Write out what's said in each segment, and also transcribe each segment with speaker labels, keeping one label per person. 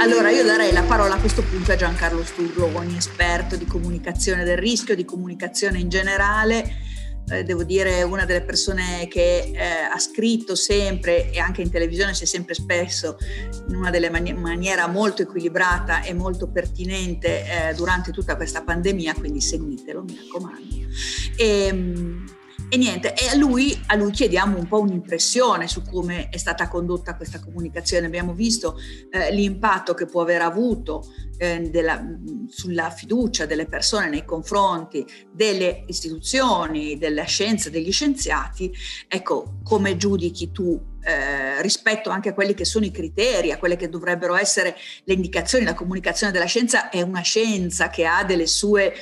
Speaker 1: Allora io darei la parola a questo punto a Giancarlo Sturlo, un esperto di comunicazione del rischio, di comunicazione in generale eh, devo dire, una delle persone che eh, ha scritto sempre e anche in televisione si è sempre spesso in una mani- maniera molto equilibrata e molto pertinente eh, durante tutta questa pandemia, quindi seguitelo, mi raccomando. E, ehm, e niente, e a lui, a lui, chiediamo un po' un'impressione su come è stata condotta questa comunicazione. Abbiamo visto eh, l'impatto che può aver avuto eh, della, sulla fiducia delle persone nei confronti delle istituzioni, della scienza, degli scienziati. Ecco, come giudichi tu eh, rispetto anche a quelli che sono i criteri, a quelle che dovrebbero essere le indicazioni, la comunicazione della scienza è una scienza che ha delle sue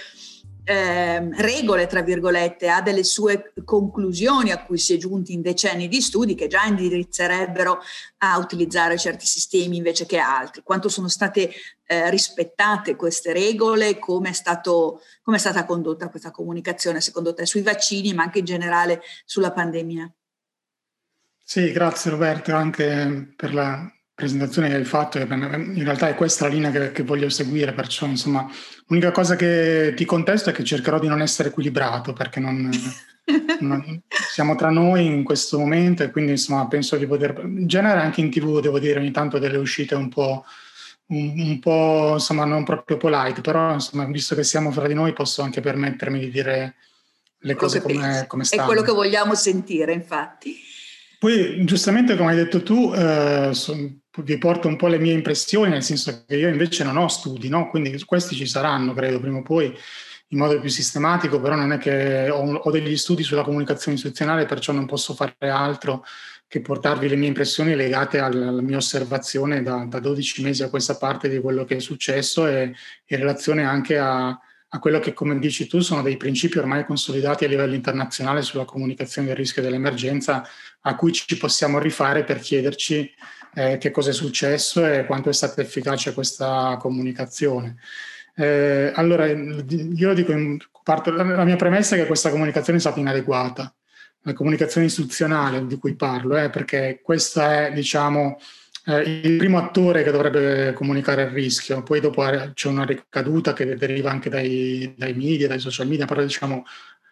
Speaker 1: eh, regole, tra virgolette, ha delle sue conclusioni a cui si è giunti in decenni di studi che già indirizzerebbero a utilizzare certi sistemi invece che altri. Quanto sono state eh, rispettate queste regole, come è, stato, come è stata condotta questa comunicazione secondo te sui vaccini, ma anche in generale sulla pandemia?
Speaker 2: Sì, grazie Roberto anche per la presentazione che hai fatto, in realtà è questa la linea che, che, voglio seguire, perciò insomma l'unica cosa che ti contesto è che cercherò di non essere equilibrato perché non, non, siamo tra noi in questo momento e quindi insomma penso di poter, in genere anche in tv devo dire ogni tanto delle uscite un po', un, un po' insomma non proprio polite, però insomma visto che siamo fra di noi posso anche permettermi di dire le cose come, come stanno.
Speaker 1: È quello che vogliamo sentire infatti.
Speaker 2: Poi, giustamente, come hai detto tu, eh, vi porto un po' le mie impressioni, nel senso che io invece non ho studi, no? quindi questi ci saranno, credo, prima o poi in modo più sistematico, però non è che ho, ho degli studi sulla comunicazione istituzionale, perciò non posso fare altro che portarvi le mie impressioni legate alla, mia osservazione da, da, 12 mesi a questa parte di quello che è successo e in relazione anche a, a quello che, come dici tu, sono dei principi ormai consolidati a livello internazionale sulla comunicazione del rischio dell'emergenza a cui ci possiamo rifare per chiederci eh, che cosa è successo e quanto è stata efficace questa comunicazione. Eh, allora, io dico, parto, la mia premessa è che questa comunicazione è stata inadeguata, la comunicazione istituzionale di cui parlo, eh, perché questa è, diciamo, eh, il primo attore che dovrebbe comunicare il rischio, poi dopo c'è una ricaduta che deriva anche dai, dai media, dai social media, però diciamo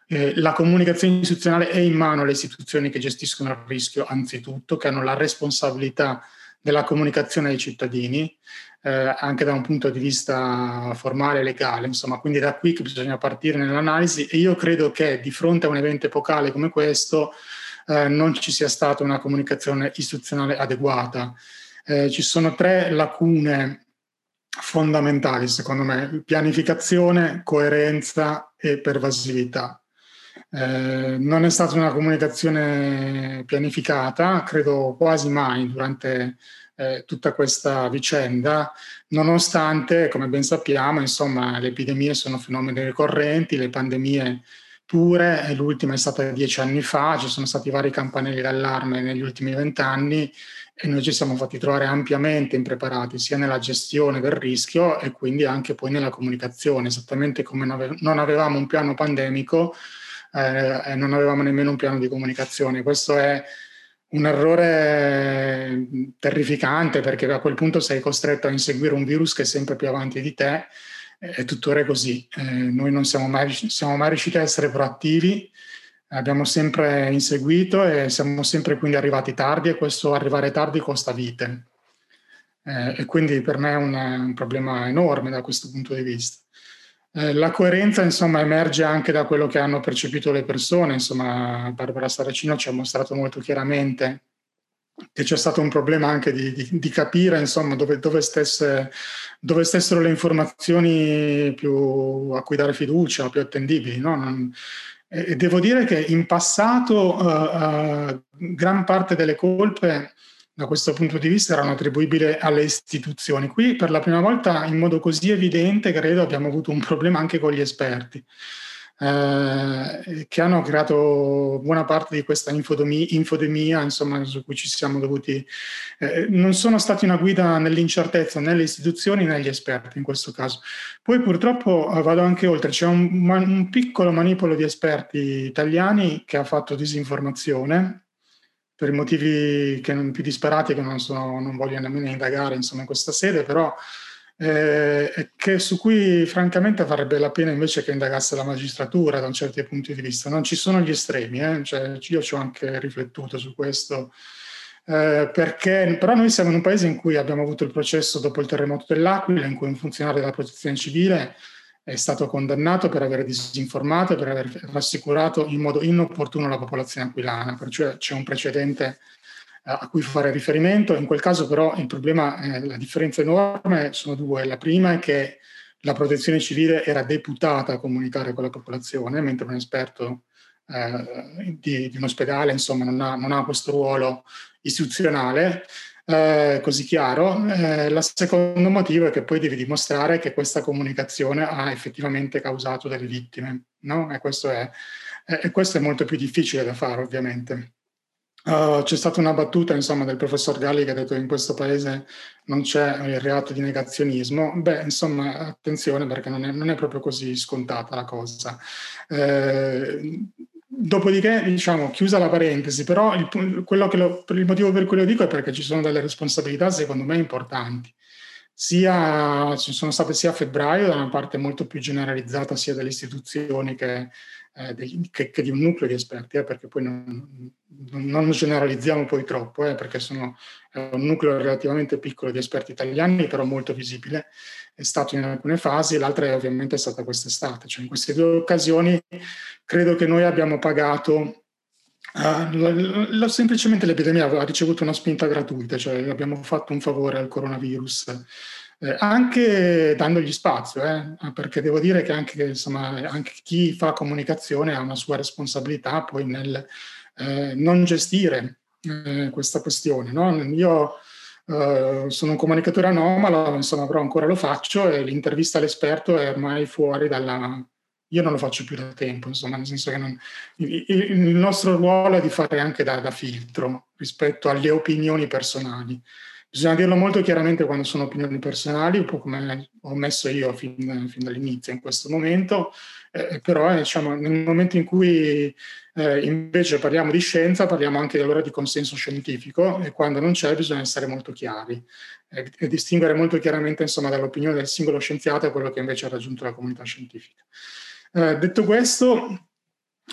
Speaker 2: eh, la comunicazione istituzionale è in mano alle istituzioni che gestiscono il rischio, anzitutto, che hanno la responsabilità della comunicazione ai cittadini, eh, anche da un punto di vista formale e legale. Insomma, quindi da qui che bisogna partire nell'analisi e io credo che di fronte a un evento epocale come questo eh, non ci sia stata una comunicazione istituzionale adeguata. Eh, ci sono tre lacune fondamentali, secondo me, pianificazione, coerenza e pervasività. Eh, non è stata una comunicazione pianificata, credo quasi mai durante eh, tutta questa vicenda, nonostante, come ben sappiamo, insomma, le epidemie sono fenomeni ricorrenti, le pandemie pure, l'ultima è stata dieci anni fa, ci sono stati vari campanelli d'allarme negli ultimi vent'anni e noi ci siamo fatti trovare ampiamente impreparati sia nella gestione del rischio e quindi anche poi nella comunicazione, esattamente come non avevamo un piano pandemico eh, non avevamo nemmeno un piano di comunicazione. Questo è un errore terrificante perché a quel punto sei costretto a inseguire un virus che è sempre più avanti di te e tuttora è così. Eh, noi non siamo mai, siamo mai riusciti a essere proattivi, abbiamo sempre inseguito e siamo sempre quindi arrivati tardi e questo arrivare tardi costa vite. Eh, e quindi per me è un, un problema enorme da questo punto di vista. Eh, la coerenza, insomma, emerge anche da quello che hanno percepito le persone. Insomma, Barbara Saracino ci ha mostrato molto chiaramente che c'è stato un problema anche di, di, di capire, insomma, dove, dove, stesse, dove, stessero le informazioni a cui dare fiducia, più attendibili. No? Non, e devo dire che in passato uh, uh, gran parte delle colpe da questo punto di vista erano attribuibili alle istituzioni. Qui per la prima volta in modo così evidente credo abbiamo avuto un problema anche con gli esperti. Eh, che hanno creato buona parte di questa infodemia, infodemia insomma, su cui ci siamo dovuti. Eh, non sono stati una guida nell'incertezza né le istituzioni né gli esperti in questo caso. Poi purtroppo eh, vado anche oltre, c'è un, un piccolo manipolo di esperti italiani che ha fatto disinformazione per motivi che non, più disparati che non, sono, non voglio nemmeno indagare insomma, in questa sede, però eh, che, su cui francamente varrebbe la pena invece che indagasse la magistratura da un certo punto di vista. Non ci sono gli estremi, eh? cioè, io ci ho anche riflettuto su questo, eh, perché però noi siamo in un paese in cui abbiamo avuto il processo dopo il terremoto dell'Aquila, in cui un funzionario della protezione civile è stato condannato per aver disinformato e per aver rassicurato in modo inopportuno la popolazione aquilana, perciò c'è un precedente a cui fare riferimento. In quel caso però il problema, eh, la differenza enorme sono due. La prima è che la protezione civile era deputata a comunicare con la popolazione, mentre un esperto eh, di, di, un ospedale insomma, non, ha, non ha questo ruolo istituzionale. Eh, così chiaro. Eh, il secondo motivo è che poi devi dimostrare che questa comunicazione ha effettivamente causato delle vittime, no? E questo è, e questo è molto più difficile da fare, ovviamente. Uh, c'è stata una battuta insomma, del professor Galli che ha detto che in questo paese non c'è il reato di negazionismo. Beh, insomma, attenzione perché non è, non è proprio così scontata la cosa. Eh, dopodiché, diciamo, chiusa la parentesi, però il, lo, il motivo per cui lo dico è perché ci sono delle responsabilità secondo me importanti. Sia, ci sono state sia a febbraio da una parte molto più generalizzata sia delle istituzioni che eh, dei, che, che, di un nucleo di esperti, eh, perché poi non, non, generalizziamo poi troppo, eh, perché sono un nucleo relativamente piccolo di esperti italiani, però molto visibile, è stato in alcune fasi, l'altra è ovviamente stata quest'estate, cioè in queste due occasioni credo che noi abbiamo pagato Uh, semplicemente l'epidemia ha ricevuto una spinta gratuita, cioè abbiamo fatto un favore al coronavirus eh, anche dandogli spazio, eh, perché devo dire che anche, insomma, anche, chi fa comunicazione ha una sua responsabilità poi nel eh, non gestire eh, questa questione. No? Io eh, sono un comunicatore anomalo, insomma, però ancora lo faccio e l'intervista all'esperto è ormai fuori dalla... Io non lo faccio più da tempo, insomma, nel senso che non, il, nostro ruolo è di fare anche da, da filtro rispetto alle opinioni personali. Bisogna dirlo molto chiaramente quando sono opinioni personali, un po' come ho messo io fin, fin dall'inizio in questo momento, eh, però eh, diciamo, nel momento in cui eh, invece parliamo di scienza, parliamo anche allora di consenso scientifico e quando non c'è bisogna essere molto chiari e, e distinguere molto chiaramente insomma, dall'opinione del singolo scienziato a quello che invece ha raggiunto la comunità scientifica. Eh, detto questo,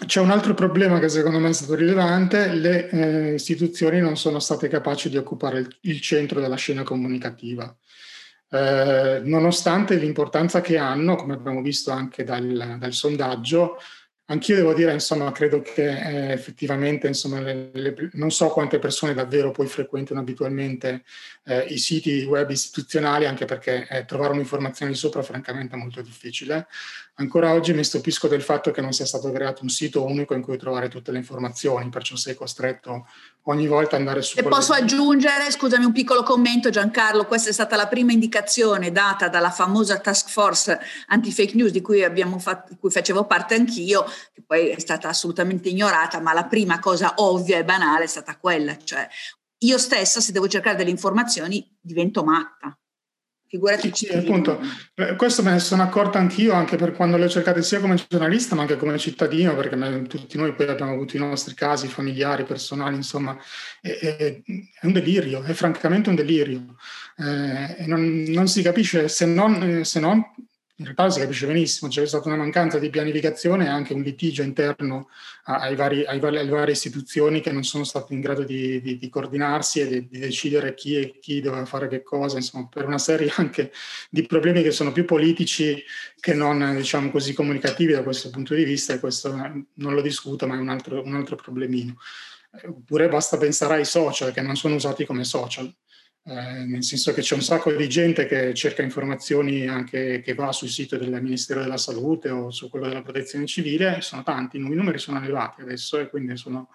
Speaker 2: c'è un altro problema che secondo me è stato rilevante, le eh, istituzioni non sono state capaci di occupare il, il centro della scena comunicativa, eh, nonostante l'importanza che hanno, come abbiamo visto anche dal, dal sondaggio, Anch'io devo dire, insomma, credo che eh, effettivamente, insomma, le, le, non so quante persone davvero poi frequentano abitualmente eh, i siti web istituzionali, anche perché eh, trovare un'informazione sopra francamente è molto difficile. Ancora oggi mi stupisco del fatto che non sia stato creato un sito unico in cui trovare tutte le informazioni, perciò sei costretto ogni volta ad andare su...
Speaker 1: E posso aggiungere, scusami, un piccolo commento Giancarlo, questa è stata la prima indicazione data dalla famosa task force anti-fake news di cui, fatto, di cui facevo parte anch'io, che poi è stata assolutamente ignorata, ma la prima cosa ovvia e banale è stata quella, cioè io stessa se devo cercare delle informazioni divento matta
Speaker 2: figurati sì, appunto, eh, questo me ne sono accorto anch'io, anche per quando le ho cercate sia come giornalista ma anche come cittadino, perché tutti noi poi abbiamo avuto i nostri casi familiari, personali, insomma, è, è, è un delirio, è francamente un delirio. Eh, non, non, si capisce se non, eh, se non in realtà si capisce benissimo, c'è stata una mancanza di pianificazione e anche un litigio interno ai vari, ai vari, alle varie istituzioni che non sono state in grado di, di, di coordinarsi e di, di, decidere chi e chi doveva fare che cosa, insomma, per una serie anche di problemi che sono più politici che non, diciamo così, comunicativi da questo punto di vista e questo non lo discuto, ma è un altro, un altro problemino. Oppure basta pensare ai social che non sono usati come social eh, nel senso che c'è un sacco di gente che cerca informazioni anche che va sul sito del Ministero della Salute o su quello della Protezione Civile, sono tanti, i numeri sono elevati adesso e quindi sono,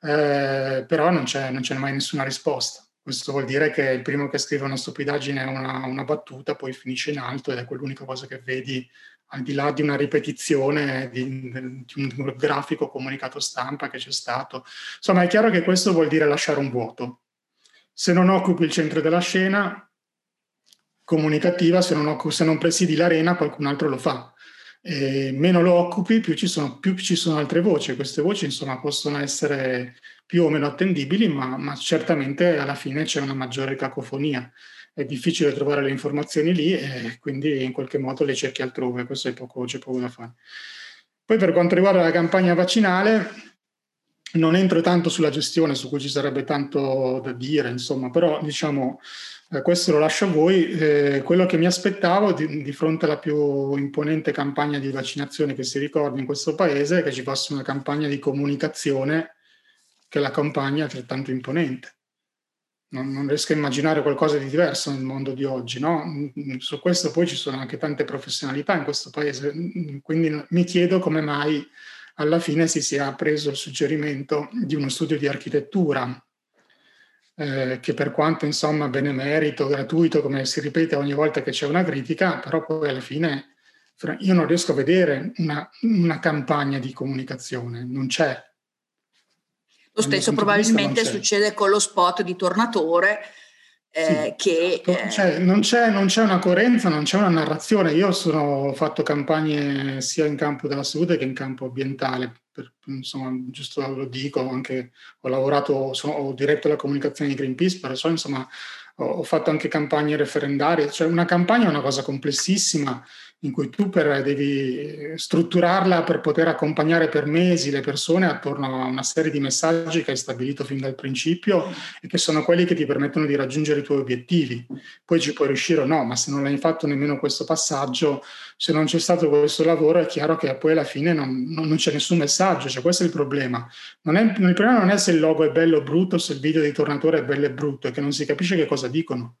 Speaker 2: eh, però non c'è, non c'è, mai nessuna risposta. Questo vuol dire che il primo che scrive una stupidaggine è una, una battuta, poi finisce in alto ed è quell'unica cosa che vedi al di là di una ripetizione di, di, un grafico comunicato stampa che c'è stato. Insomma, è chiaro che questo vuol dire lasciare un vuoto se non occupi il centro della scena comunicativa, se non, se non presidi l'arena, qualcun altro lo fa. E meno lo occupi, più ci, sono, più ci sono altre voci. Queste voci, insomma, possono essere più o meno attendibili, ma, ma certamente alla fine c'è una maggiore cacofonia. È difficile trovare le informazioni lì e quindi in qualche modo le cerchi altrove, questo è poco, c'è poco da fare. Poi per quanto riguarda la campagna vaccinale, non entro tanto sulla gestione, su cui ci sarebbe tanto da dire, insomma, però diciamo eh, questo lo lascio a voi. Eh, quello che mi aspettavo di, di, fronte alla più imponente campagna di vaccinazione che si ricorda in questo paese è che ci fosse una campagna di comunicazione che la campagna altrettanto imponente. Non, non, riesco a immaginare qualcosa di diverso nel mondo di oggi. No? Su questo poi ci sono anche tante professionalità in questo paese, quindi mi chiedo come mai alla fine si sia preso il suggerimento di uno studio di architettura eh, che per quanto insomma benemerito, gratuito, come si ripete ogni volta che c'è una critica, però poi alla fine io non riesco a vedere una, una campagna di comunicazione, non c'è.
Speaker 1: Lo stesso probabilmente succede con lo spot di Tornatore, eh, sì. che...
Speaker 2: Eh... Cioè, non, c'è, non, c'è, una coerenza, non c'è una narrazione. Io sono, ho fatto campagne sia in campo della salute che in campo ambientale per, insomma, giusto lo dico, anche ho lavorato, sono, ho diretto la comunicazione di Greenpeace, però insomma ho, ho fatto anche campagne referendarie, cioè una campagna è una cosa complessissima in cui tu per, devi strutturarla per poter accompagnare per mesi le persone attorno a una serie di messaggi che hai stabilito fin dal principio e che sono quelli che ti permettono di raggiungere i tuoi obiettivi. Poi ci puoi riuscire o no, ma se non hai fatto nemmeno questo passaggio, se non c'è stato questo lavoro, è chiaro che poi alla fine non, non c'è nessun messaggio, cioè questo è il problema. Non è, il problema non è se il logo è bello o brutto, se il video di tornatore è bello e brutto, è che non si capisce che cosa dicono.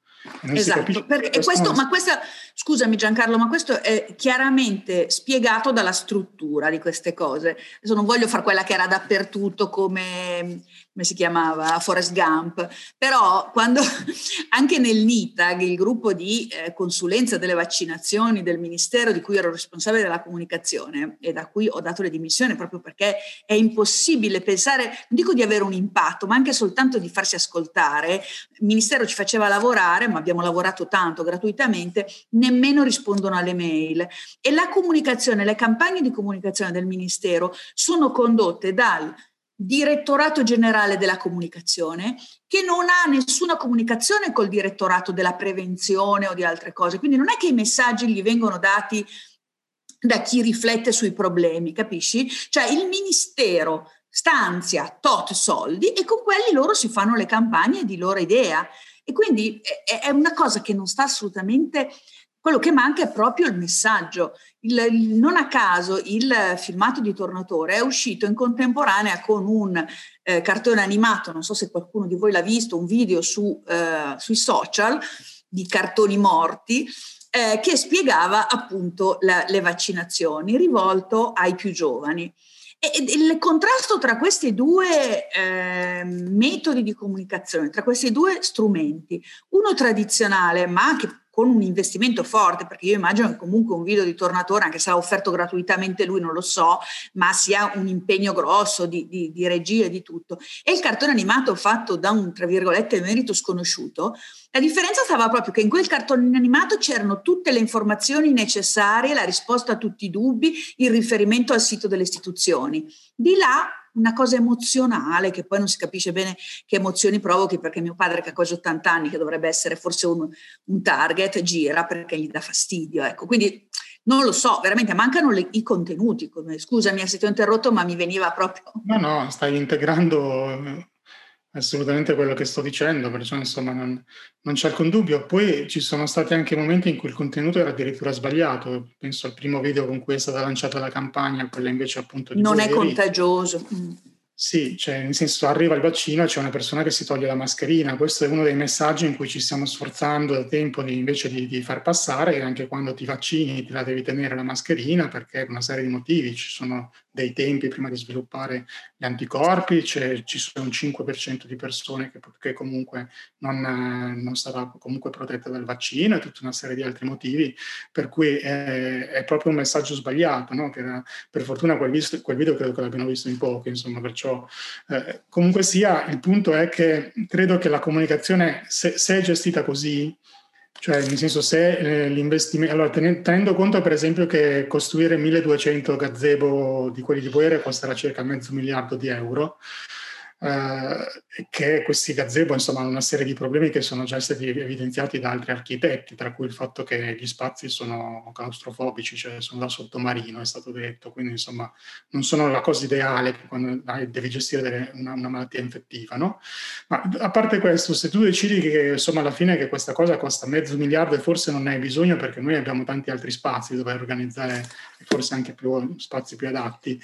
Speaker 1: Esatto, perché questo, ma questa, scusami Giancarlo, ma questo è chiaramente spiegato dalla struttura di queste cose. Adesso non voglio fare quella che era dappertutto come come si chiamava, Forest Gump, però quando anche nel NITAG, il gruppo di eh, consulenza delle vaccinazioni del Ministero di cui ero responsabile della comunicazione e da cui ho dato le dimissioni proprio perché è impossibile pensare, non dico di avere un impatto, ma anche soltanto di farsi ascoltare, il Ministero ci faceva lavorare, ma abbiamo lavorato tanto gratuitamente, nemmeno rispondono alle mail e la comunicazione, le campagne di comunicazione del Ministero sono condotte dal direttorato generale della comunicazione che non ha nessuna comunicazione col direttorato della prevenzione o di altre cose. Quindi non è che i messaggi gli vengono dati da chi riflette sui problemi, capisci? Cioè il ministero stanzia tot soldi e con quelli loro si fanno le campagne di loro idea. E quindi è una cosa che non sta assolutamente quello che manca è proprio il messaggio. Il, il, non a caso il filmato di Tornatore è uscito in contemporanea con un eh, cartone animato, non so se qualcuno di voi l'ha visto, un video su, eh, sui social di cartoni morti eh, che spiegava appunto la, le vaccinazioni rivolto ai più giovani. E, il contrasto tra questi due eh, metodi di comunicazione, tra questi due strumenti, uno tradizionale ma anche con un investimento forte, perché io immagino che comunque un video di Tornatore, anche se l'ha offerto gratuitamente lui, non lo so, ma sia un impegno grosso di, di, di regia e di tutto. E il cartone animato fatto da un, tra virgolette, merito sconosciuto, la differenza stava proprio che in quel cartone animato c'erano tutte le informazioni necessarie, la risposta a tutti i dubbi, il riferimento al sito delle istituzioni. Di là una cosa emozionale che poi non si capisce bene che emozioni provochi perché mio padre che ha quasi 80 anni, che dovrebbe essere forse un, un target, gira perché gli dà fastidio. Ecco, quindi non lo so, veramente mancano le, i contenuti. Come, scusami se ti ho interrotto, ma mi veniva proprio...
Speaker 2: No, no, stai integrando assolutamente quello che sto dicendo, perciò insomma non, non, c'è alcun dubbio. Poi ci sono stati anche momenti in cui il contenuto era addirittura sbagliato, penso al primo video con cui è stata lanciata la campagna, quella invece appunto di...
Speaker 1: Non Boeri. è contagioso.
Speaker 2: Mm. Sì, cioè, nel senso arriva il vaccino e c'è una persona che si toglie la mascherina. Questo è uno dei messaggi in cui ci stiamo sforzando da tempo di, invece di, di, far passare. Anche quando ti vaccini ti la devi tenere la mascherina perché per una serie di motivi ci sono dei tempi prima di sviluppare gli anticorpi, ci sono un 5% di persone che, che comunque non, non, sarà comunque protetta dal vaccino e tutta una serie di altri motivi, per cui è, è proprio un messaggio sbagliato, no? che era, per fortuna quel, visto, quel, video credo che l'abbiano visto in pochi, insomma, perciò eh, comunque sia, il punto è che credo che la comunicazione, se, se è gestita così, cioè, nel senso, se eh, l'investimento. Allora, tenendo conto, per esempio, che costruire 1200 gazebo di quelli di Boere costerà circa mezzo miliardo di euro, eh, che questi gazebo insomma hanno una serie di problemi che sono già stati evidenziati da altri architetti, tra cui il fatto che gli spazi sono claustrofobici, cioè sono da sottomarino, è stato detto, quindi insomma non sono la cosa ideale quando devi gestire una, una, malattia infettiva. No? Ma a parte questo, se tu decidi che insomma alla fine che questa cosa costa mezzo miliardo e forse non ne hai bisogno perché noi abbiamo tanti altri spazi dove organizzare forse anche più spazi più adatti,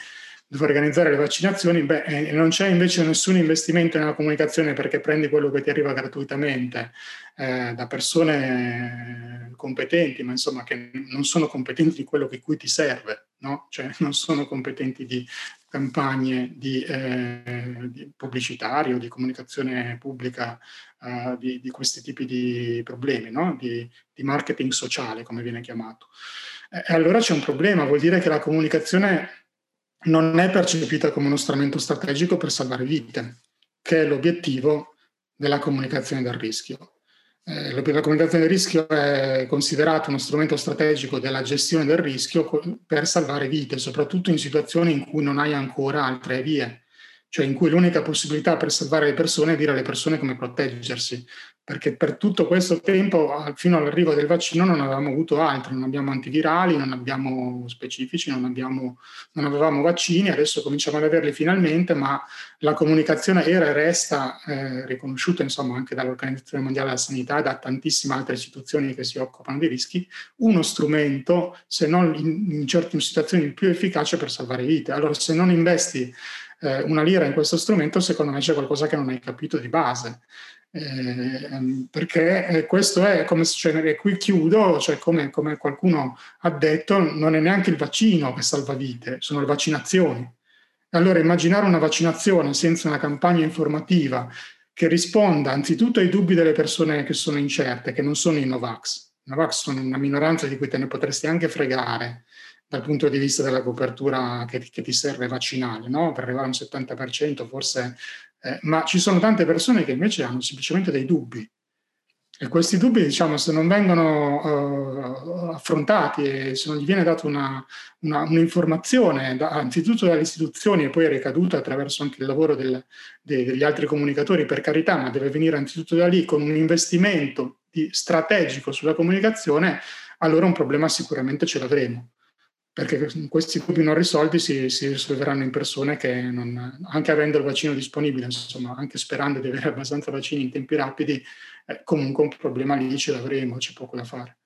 Speaker 2: dove organizzare le vaccinazioni, beh, eh, non c'è invece nessun investimento nella comunicazione perché prendi quello che ti arriva gratuitamente eh, da persone competenti, ma insomma che non sono competenti di quello che cui ti serve, no? Cioè non sono competenti di campagne di, eh, di pubblicitario, di comunicazione pubblica uh, di, di, questi tipi di problemi, no? di, di, marketing sociale, come viene chiamato. E allora c'è un problema, vuol dire che la comunicazione non è percepita come uno strumento strategico per salvare vite, che è l'obiettivo della comunicazione del rischio. Eh, la comunicazione del rischio è considerata uno strumento strategico della gestione del rischio per salvare vite, soprattutto in situazioni in cui non hai ancora altre vie, cioè in cui l'unica possibilità per salvare le persone è dire alle persone come proteggersi, perché per tutto questo tempo, fino all'arrivo del vaccino, non avevamo avuto altro, non abbiamo antivirali, non abbiamo specifici, non, abbiamo, non avevamo vaccini, adesso cominciamo ad averli finalmente, ma la comunicazione era e resta eh, riconosciuta insomma, anche dall'Organizzazione Mondiale della Sanità e da tantissime altre istituzioni che si occupano di rischi, uno strumento, se non in, in certe situazioni, più efficace per salvare vite. Allora, se non investi eh, una lira in questo strumento, secondo me c'è qualcosa che non hai capito di base. Eh, ehm, perché eh, questo è come se, cioè, e qui chiudo, cioè come, come, qualcuno ha detto, non è neanche il vaccino che salva vite, sono le vaccinazioni. Allora immaginare una vaccinazione senza una campagna informativa che risponda anzitutto ai dubbi delle persone che sono incerte, che non sono i Novax. I Novax sono una minoranza di cui te ne potresti anche fregare dal punto di vista della copertura che, che ti serve vaccinale, no? per arrivare a un 70%, forse eh, ma ci sono tante persone che invece hanno semplicemente dei dubbi. E questi dubbi, diciamo, se non vengono uh, affrontati e se non gli viene data una, una, un'informazione, da, anzitutto dalle istituzioni e poi è ricaduta attraverso anche il lavoro del, de, degli altri comunicatori, per carità, ma deve venire anzitutto da lì con un investimento di, strategico sulla comunicazione, allora un problema sicuramente ce l'avremo perché questi dubbi non risolti si, si, risolveranno in persone che non, anche avendo il vaccino disponibile, insomma, anche sperando di avere abbastanza vaccini in tempi rapidi, eh, comunque un problema lì ce l'avremo, c'è poco da fare.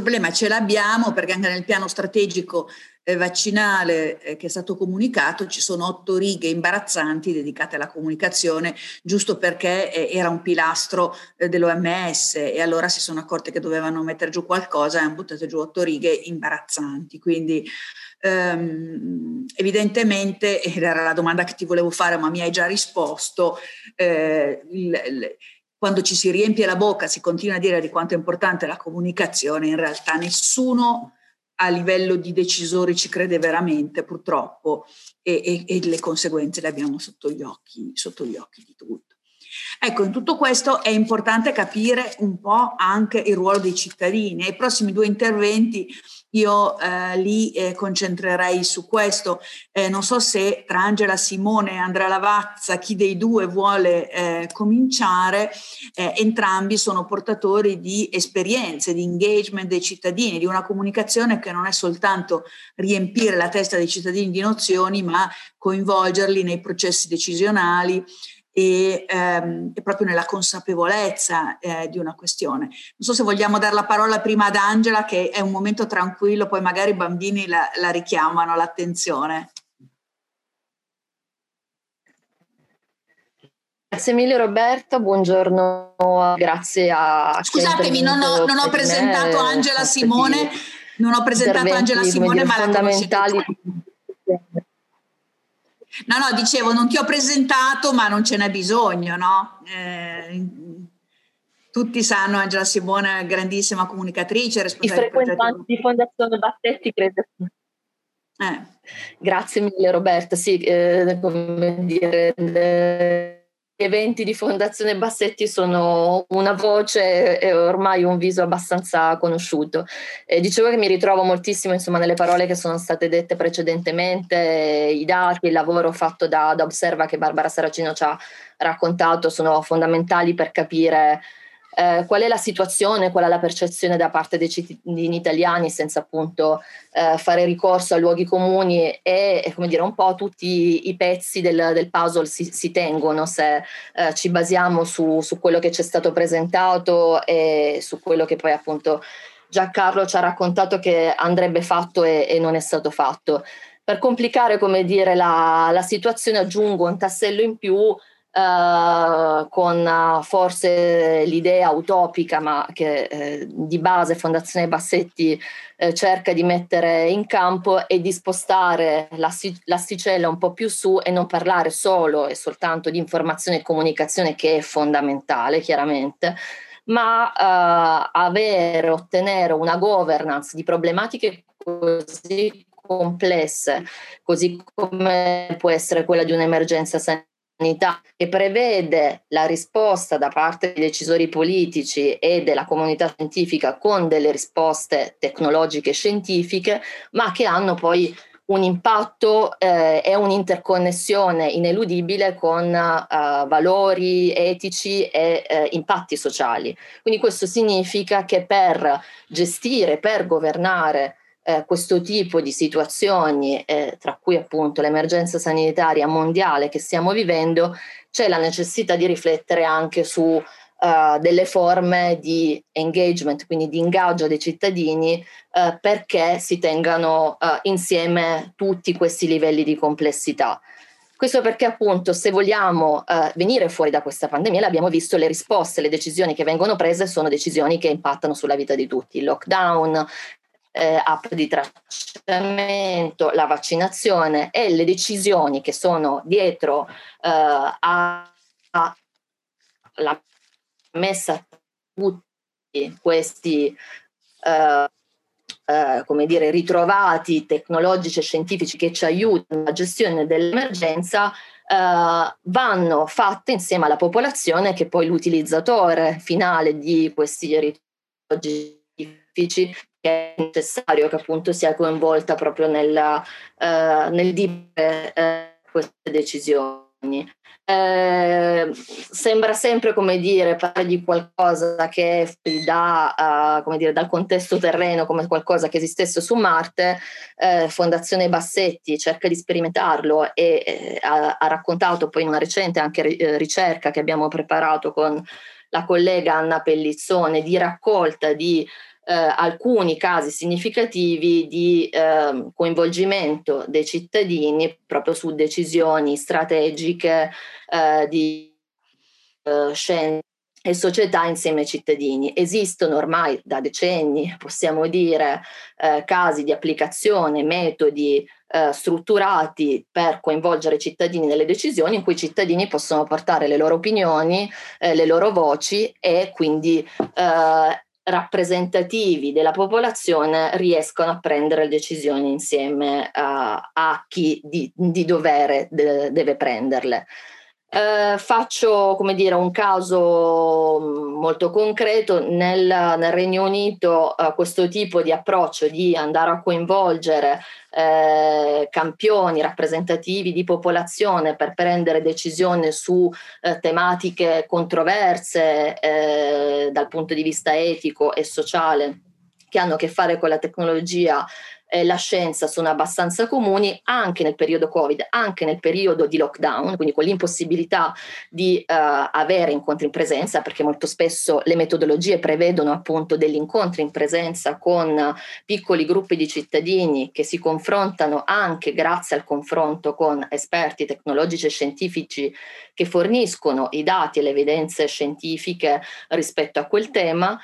Speaker 1: Il problema ce l'abbiamo perché anche nel piano strategico eh, vaccinale eh, che è stato comunicato ci sono otto righe imbarazzanti dedicate alla comunicazione, giusto perché eh, era un pilastro dell'OMS e allora si sono accorti che dovevano mettere giù qualcosa e hanno buttato giù otto righe imbarazzanti. Quindi ehm, evidentemente, era la domanda che ti volevo fare ma mi hai già risposto, il, il, quando ci si riempie la bocca, si continua a dire di quanto è importante la comunicazione, in realtà nessuno a livello di decisori ci crede veramente, purtroppo, e, e, e le conseguenze le abbiamo sotto gli, occhi, sotto gli occhi di tutti. Ecco, in tutto questo è importante capire un po' anche il ruolo dei cittadini. Ai prossimi due interventi io eh, li eh, concentrerei su questo. Eh, non so se tra Angela Simone e Andrea Lavazza chi dei due vuole eh, cominciare. Eh, entrambi sono portatori di esperienze, di engagement dei cittadini, di una comunicazione che non è soltanto riempire la testa dei cittadini di nozioni, ma coinvolgerli nei processi decisionali e, ehm, e proprio nella consapevolezza eh, di una questione. Non so se vogliamo dare la parola prima ad Angela, che è un momento tranquillo, poi magari i bambini la, la richiamano l'attenzione.
Speaker 3: Grazie mille Roberta, buongiorno, grazie a...
Speaker 1: Scusatemi, non ho, non ho presentato Angela Simone, non ho presentato Angela Simone, ma la fondamentali. No, no, dicevo, non ti ho presentato, ma non ce n'è bisogno, no? Eh, tutti sanno Angela Simone, grandissima comunicatrice.
Speaker 3: I frequentanti di Fondazione Battetti credo. Eh. Grazie mille Roberta, sì, eh, come dire, eventi di Fondazione Bassetti sono una voce e ormai un viso abbastanza conosciuto. E dicevo che mi ritrovo moltissimo insomma, nelle parole che sono state dette precedentemente, i dati, il lavoro fatto da, da Observa che Barbara Saracino ci ha raccontato sono fondamentali per capire eh, qual è la situazione, qual è la percezione da parte dei cittadini italiani senza appunto eh, fare ricorso a luoghi comuni e, come dire un po' tutti i pezzi del, del puzzle si, si, tengono se eh, ci basiamo su, su, quello che ci è stato presentato e su quello che poi appunto Giancarlo ci ha raccontato che andrebbe fatto e, e non è stato fatto. Per complicare, come dire, la, la situazione aggiungo un tassello in più Uh, con uh, forse l'idea utopica, ma che eh, di base Fondazione Bassetti eh, cerca di mettere in campo e di spostare l'asticella un po' più su e non parlare solo e soltanto di informazione e comunicazione che è fondamentale chiaramente, ma uh, avere, ottenere una governance di problematiche così complesse, così come può essere quella di un'emergenza sanitaria che prevede la risposta da parte dei decisori politici e della comunità scientifica con delle risposte tecnologiche e scientifiche, ma che hanno poi un impatto eh, e un'interconnessione ineludibile con uh, valori etici e eh, impatti sociali. Quindi questo significa che per gestire, per governare eh, questo tipo di situazioni, eh, tra cui appunto l'emergenza sanitaria mondiale che stiamo vivendo, c'è la necessità di riflettere anche su uh, delle forme di engagement, quindi di ingaggio dei cittadini, uh, perché si tengano uh, insieme tutti questi livelli di complessità. Questo perché appunto se vogliamo venire fuori da questa pandemia, l'abbiamo visto, le risposte, le decisioni che vengono prese sono decisioni che impattano sulla vita di tutti. Il lockdown, eh, app di tracciamento, la vaccinazione e le decisioni che sono dietro eh, alla messa a tutti questi eh, eh, come dire, ritrovati tecnologici e scientifici che ci aiutano alla gestione dell'emergenza Uh, vanno fatte insieme alla popolazione che poi l'utilizzatore finale di questi ritrovati è necessario che appunto sia coinvolta proprio nella, uh, nel dire uh, queste decisioni. Eh, sembra sempre come dire parlare di qualcosa che è da, uh, dire, dal contesto terreno come qualcosa che esistesse su Marte eh, Fondazione Bassetti cerca di sperimentarlo e eh, ha, raccontato poi in una recente anche ricerca che abbiamo preparato con la collega Anna Pellizzone di raccolta di eh, alcuni casi significativi di eh, coinvolgimento dei cittadini proprio su decisioni strategiche eh, di eh, scienza e società insieme ai cittadini. Esistono ormai da decenni, possiamo dire, eh, casi di applicazione, metodi eh, strutturati per coinvolgere i cittadini nelle decisioni in cui i cittadini possono portare le loro opinioni, le loro voci e quindi rappresentativi della popolazione riescono a prendere decisioni insieme a, a chi di, di dovere de, deve prenderle. Eh, faccio come dire un caso mm, molto concreto. Nel, nel Regno Unito eh, questo tipo di approccio di andare a coinvolgere eh, campioni rappresentativi di popolazione per prendere decisioni su eh, tematiche controverse eh, dal punto di vista etico e sociale che hanno a che fare con la tecnologia eh, la scienza sono abbastanza comuni anche nel periodo Covid, anche nel periodo di lockdown, quindi con l'impossibilità di uh, avere incontri in presenza, perché molto spesso le metodologie prevedono appunto degli incontri in presenza con piccoli gruppi di cittadini che si confrontano anche grazie al confronto con esperti tecnologici e scientifici che forniscono i dati e le evidenze scientifiche rispetto a quel tema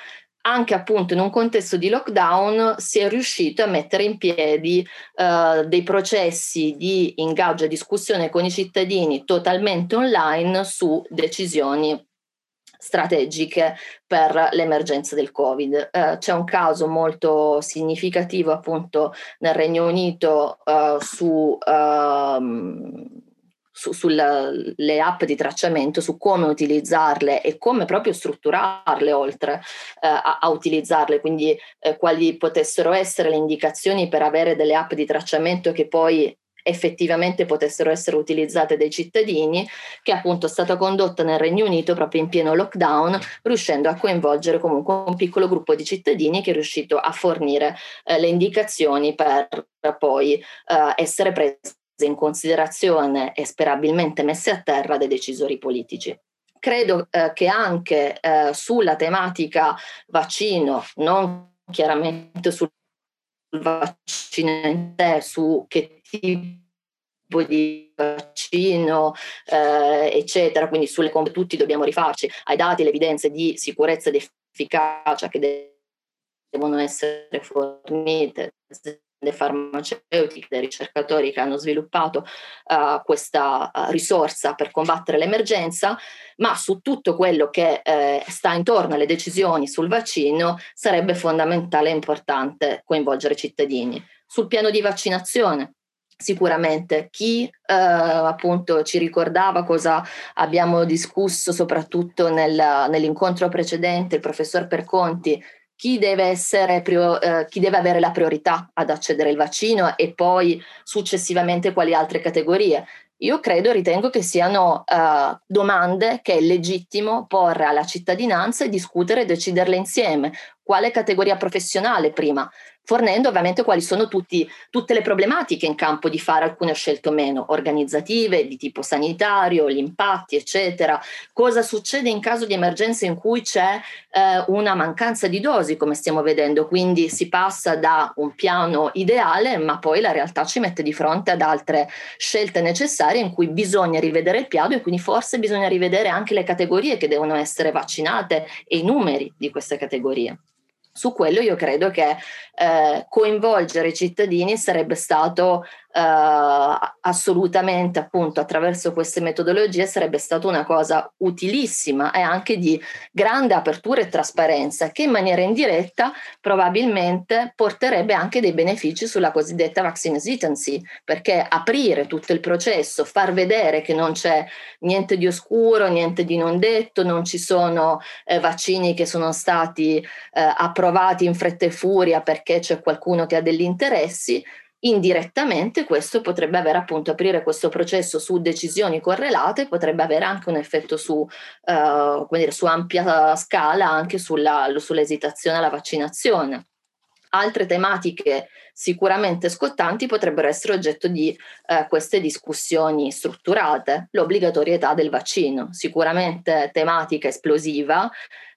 Speaker 3: anche appunto in un contesto di lockdown si è riuscito a mettere in piedi uh, dei processi di ingaggio e discussione con i cittadini totalmente online su decisioni strategiche per l'emergenza del Covid. Uh, c'è un caso molto significativo appunto nel Regno Unito uh, su, uh, su, sulle app di tracciamento, su come utilizzarle e come proprio strutturarle oltre eh, a, a, utilizzarle, quindi eh, quali potessero essere le indicazioni per avere delle app di tracciamento che poi effettivamente potessero essere utilizzate dai cittadini, che è appunto stata condotta nel Regno Unito proprio in pieno lockdown, riuscendo a coinvolgere comunque un piccolo gruppo di cittadini che è riuscito a fornire eh, le indicazioni per poi eh, essere prese in considerazione e sperabilmente messe a terra dai decisori politici. Credo eh, che anche eh, sulla tematica vaccino, non chiaramente sul vaccino in sé, su che tipo di vaccino, eh, eccetera, quindi sulle come tutti dobbiamo rifarci ai dati, alle evidenze di sicurezza ed efficacia che devono essere fornite farmaceutiche, dei ricercatori che hanno sviluppato uh, questa uh, risorsa per combattere l'emergenza, ma su tutto quello che eh, sta intorno alle decisioni sul vaccino sarebbe fondamentale e importante coinvolgere i cittadini. Sul piano di vaccinazione, Sicuramente chi eh, appunto ci ricordava cosa abbiamo discusso soprattutto nel, nell'incontro precedente, il professor Perconti chi deve, essere, eh, chi deve avere la priorità ad accedere al vaccino e poi successivamente quali altre categorie. Io credo e ritengo che siano uh, domande che è legittimo porre alla cittadinanza e discutere e deciderle insieme. Quale categoria professionale prima? Fornendo ovviamente quali sono tutti, tutte le problematiche in campo di fare alcune scelte o meno, organizzative, di tipo sanitario, gli impatti, eccetera. Cosa succede in caso di emergenza in cui c'è eh, una mancanza di dosi, come stiamo vedendo? Quindi si passa da un piano ideale, ma poi la realtà ci mette di fronte ad altre scelte necessarie in cui bisogna rivedere il piano e quindi forse bisogna rivedere anche le categorie che devono essere vaccinate e i numeri di queste categorie su quello io credo che eh, coinvolgere i cittadini sarebbe stato assolutamente appunto attraverso queste metodologie sarebbe stata una cosa utilissima e anche di grande apertura e trasparenza che in maniera indiretta probabilmente porterebbe anche dei benefici sulla cosiddetta vaccine hesitancy perché aprire tutto il processo, far vedere che non c'è niente di oscuro, niente di non detto, non ci sono eh, vaccini che sono stati eh, approvati in fretta e furia perché c'è qualcuno che ha degli interessi indirettamente questo potrebbe avere appunto aprire questo processo su decisioni correlate, potrebbe avere anche un effetto su, uh, dire, su ampia scala anche sulla, sull'esitazione alla vaccinazione. Altre tematiche sicuramente scottanti potrebbero essere oggetto di eh, queste discussioni strutturate. L'obbligatorietà del vaccino, sicuramente tematica esplosiva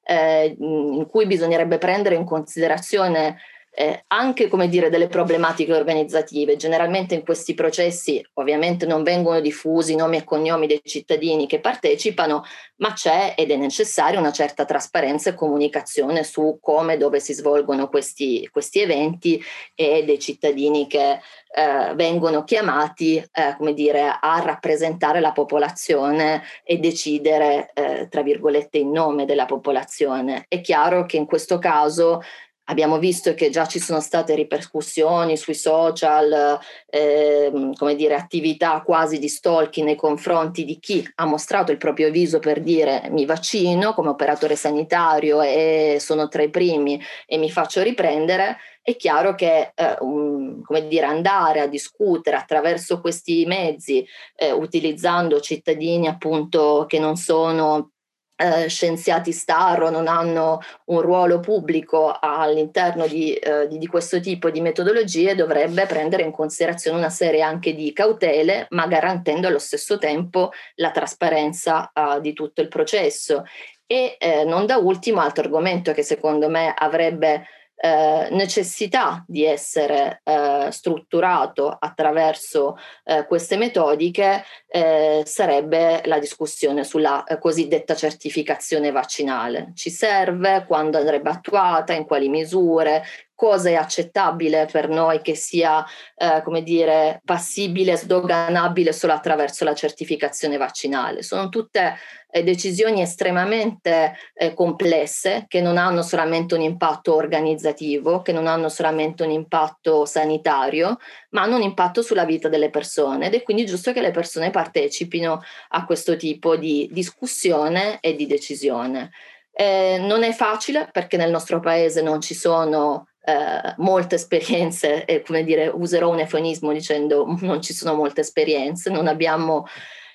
Speaker 3: eh, in cui bisognerebbe prendere in considerazione eh, anche come dire delle problematiche organizzative. Generalmente in questi processi ovviamente non vengono diffusi nomi e cognomi dei cittadini che partecipano, ma c'è ed è necessaria una certa trasparenza e comunicazione su come e dove si svolgono questi, questi eventi e dei cittadini che eh, vengono chiamati eh, come dire, a rappresentare la popolazione e decidere, eh, tra virgolette, in nome della popolazione. È chiaro che in questo caso Abbiamo visto che già ci sono state ripercussioni sui social, eh, come dire, attività quasi di stalking nei confronti di chi ha mostrato il proprio viso per dire mi vaccino come operatore sanitario e sono tra i primi e mi faccio riprendere. È chiaro che eh, come dire, andare a discutere attraverso questi mezzi, eh, utilizzando cittadini appunto che non sono eh, scienziati star o non hanno un ruolo pubblico all'interno di, eh, di, di, questo tipo di metodologie dovrebbe prendere in considerazione una serie anche di cautele, ma garantendo allo stesso tempo la trasparenza eh, di tutto il processo. E eh, non da ultimo, altro argomento che secondo me avrebbe eh, necessità di essere eh, strutturato attraverso eh, queste metodiche eh, sarebbe la discussione sulla eh, cosiddetta certificazione vaccinale. Ci serve, quando andrebbe attuata, in quali misure, cosa è accettabile per noi che sia, eh, come dire, passibile, sdoganabile solo attraverso la certificazione vaccinale. Sono tutte eh, decisioni estremamente eh, complesse che non hanno solamente un impatto organizzativo, che non hanno solamente un impatto sanitario, ma hanno un impatto sulla vita delle persone ed è quindi giusto che le persone partecipino a questo tipo di discussione e di decisione. Eh, non è facile perché nel nostro paese non ci sono eh, molte esperienze, e come dire, userò un eufemismo dicendo non ci sono molte esperienze, non abbiamo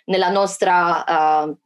Speaker 3: nella nostra uh,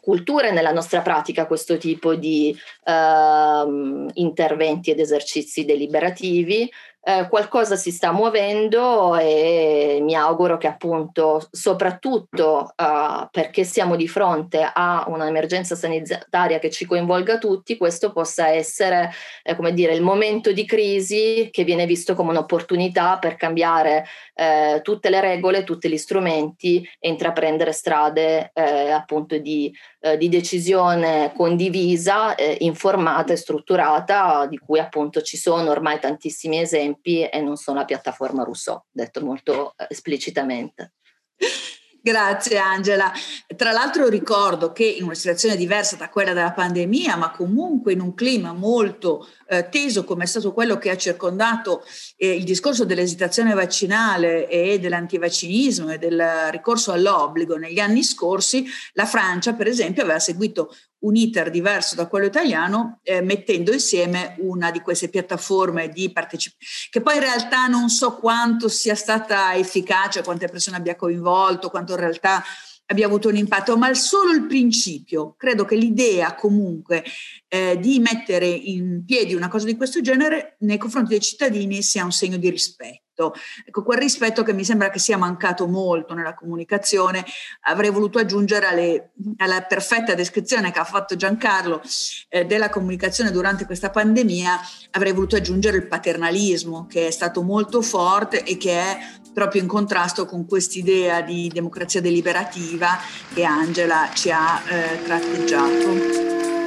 Speaker 3: cultura e nella nostra pratica questo tipo di uh, interventi ed esercizi deliberativi eh, qualcosa si sta muovendo e mi auguro che appunto soprattutto uh, perché siamo di fronte a un'emergenza sanitaria che ci coinvolga tutti, questo possa essere eh, come dire il momento di crisi che viene visto come un'opportunità per cambiare eh, tutte le regole, tutti gli strumenti e intraprendere strade eh, appunto di, eh, di, decisione condivisa, informata e strutturata di cui appunto ci sono ormai tantissimi esempi tempi e non sono la piattaforma Rousseau, detto molto eh, esplicitamente.
Speaker 1: Grazie Angela. Tra l'altro ricordo che in una situazione diversa da quella della pandemia, ma comunque in un clima molto eh, teso come è stato quello che ha circondato eh, il discorso dell'esitazione vaccinale e dell'antivaccinismo e del ricorso all'obbligo negli anni scorsi, la Francia per esempio aveva seguito un iter diverso da quello italiano, eh, mettendo insieme una di queste piattaforme di partecipazione, che poi in realtà non so quanto sia stata efficace, quante persone abbia coinvolto, quanto in realtà abbia avuto un impatto, ma solo il principio. Credo che l'idea comunque eh, di mettere in piedi una cosa di questo genere nei confronti dei cittadini sia un segno di rispetto. Ecco, quel rispetto che mi sembra che sia mancato molto nella comunicazione, avrei voluto aggiungere alle, alla perfetta descrizione che ha fatto Giancarlo eh, della comunicazione durante questa pandemia, avrei voluto aggiungere il paternalismo che è stato molto forte e che è proprio in contrasto con quest'idea di democrazia deliberativa che Angela ci ha eh, tratteggiato.